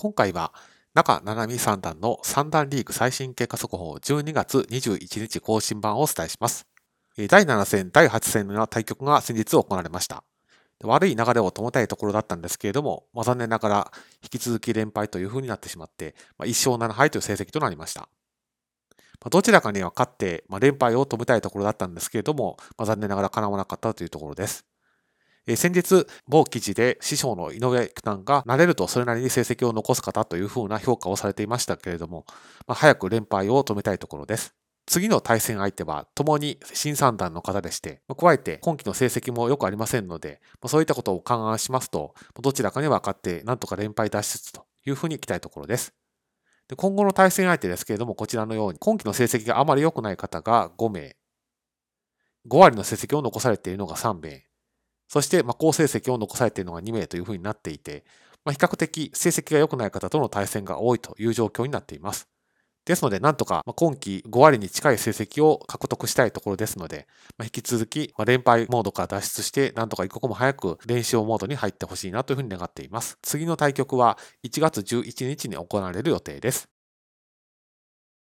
今回は中七海三段の三段リーグ最新結果速報12月21日更新版をお伝えします。第7戦、第8戦の対局が先日行われました。悪い流れを止めたいところだったんですけれども、まあ、残念ながら引き続き連敗という風になってしまって、まあ、1勝7敗という成績となりました。まあ、どちらかには勝って、ま、連敗を止めたいところだったんですけれども、ま、残念ながら叶わなかったというところです。え、先日、某記事で師匠の井上九段が慣れるとそれなりに成績を残す方という風な評価をされていましたけれども、まあ、早く連敗を止めたいところです。次の対戦相手は共に新三段の方でして、加えて今期の成績もよくありませんので、そういったことを勘案しますと、どちらかに分かってなんとか連敗脱出というふうにいきたいところです。で今後の対戦相手ですけれども、こちらのように、今期の成績があまり良くない方が5名、5割の成績を残されているのが3名、そしてま好成績を残されているのが2名というふうになっていて、まあ、比較的成績が良くない方との対戦が多いという状況になっています。ですので、なんとか今季5割に近い成績を獲得したいところですので、引き続き連敗モードから脱出して、なんとか一刻も早く練習モードに入ってほしいなというふうに願っています。次の対局は1月11日に行われる予定です。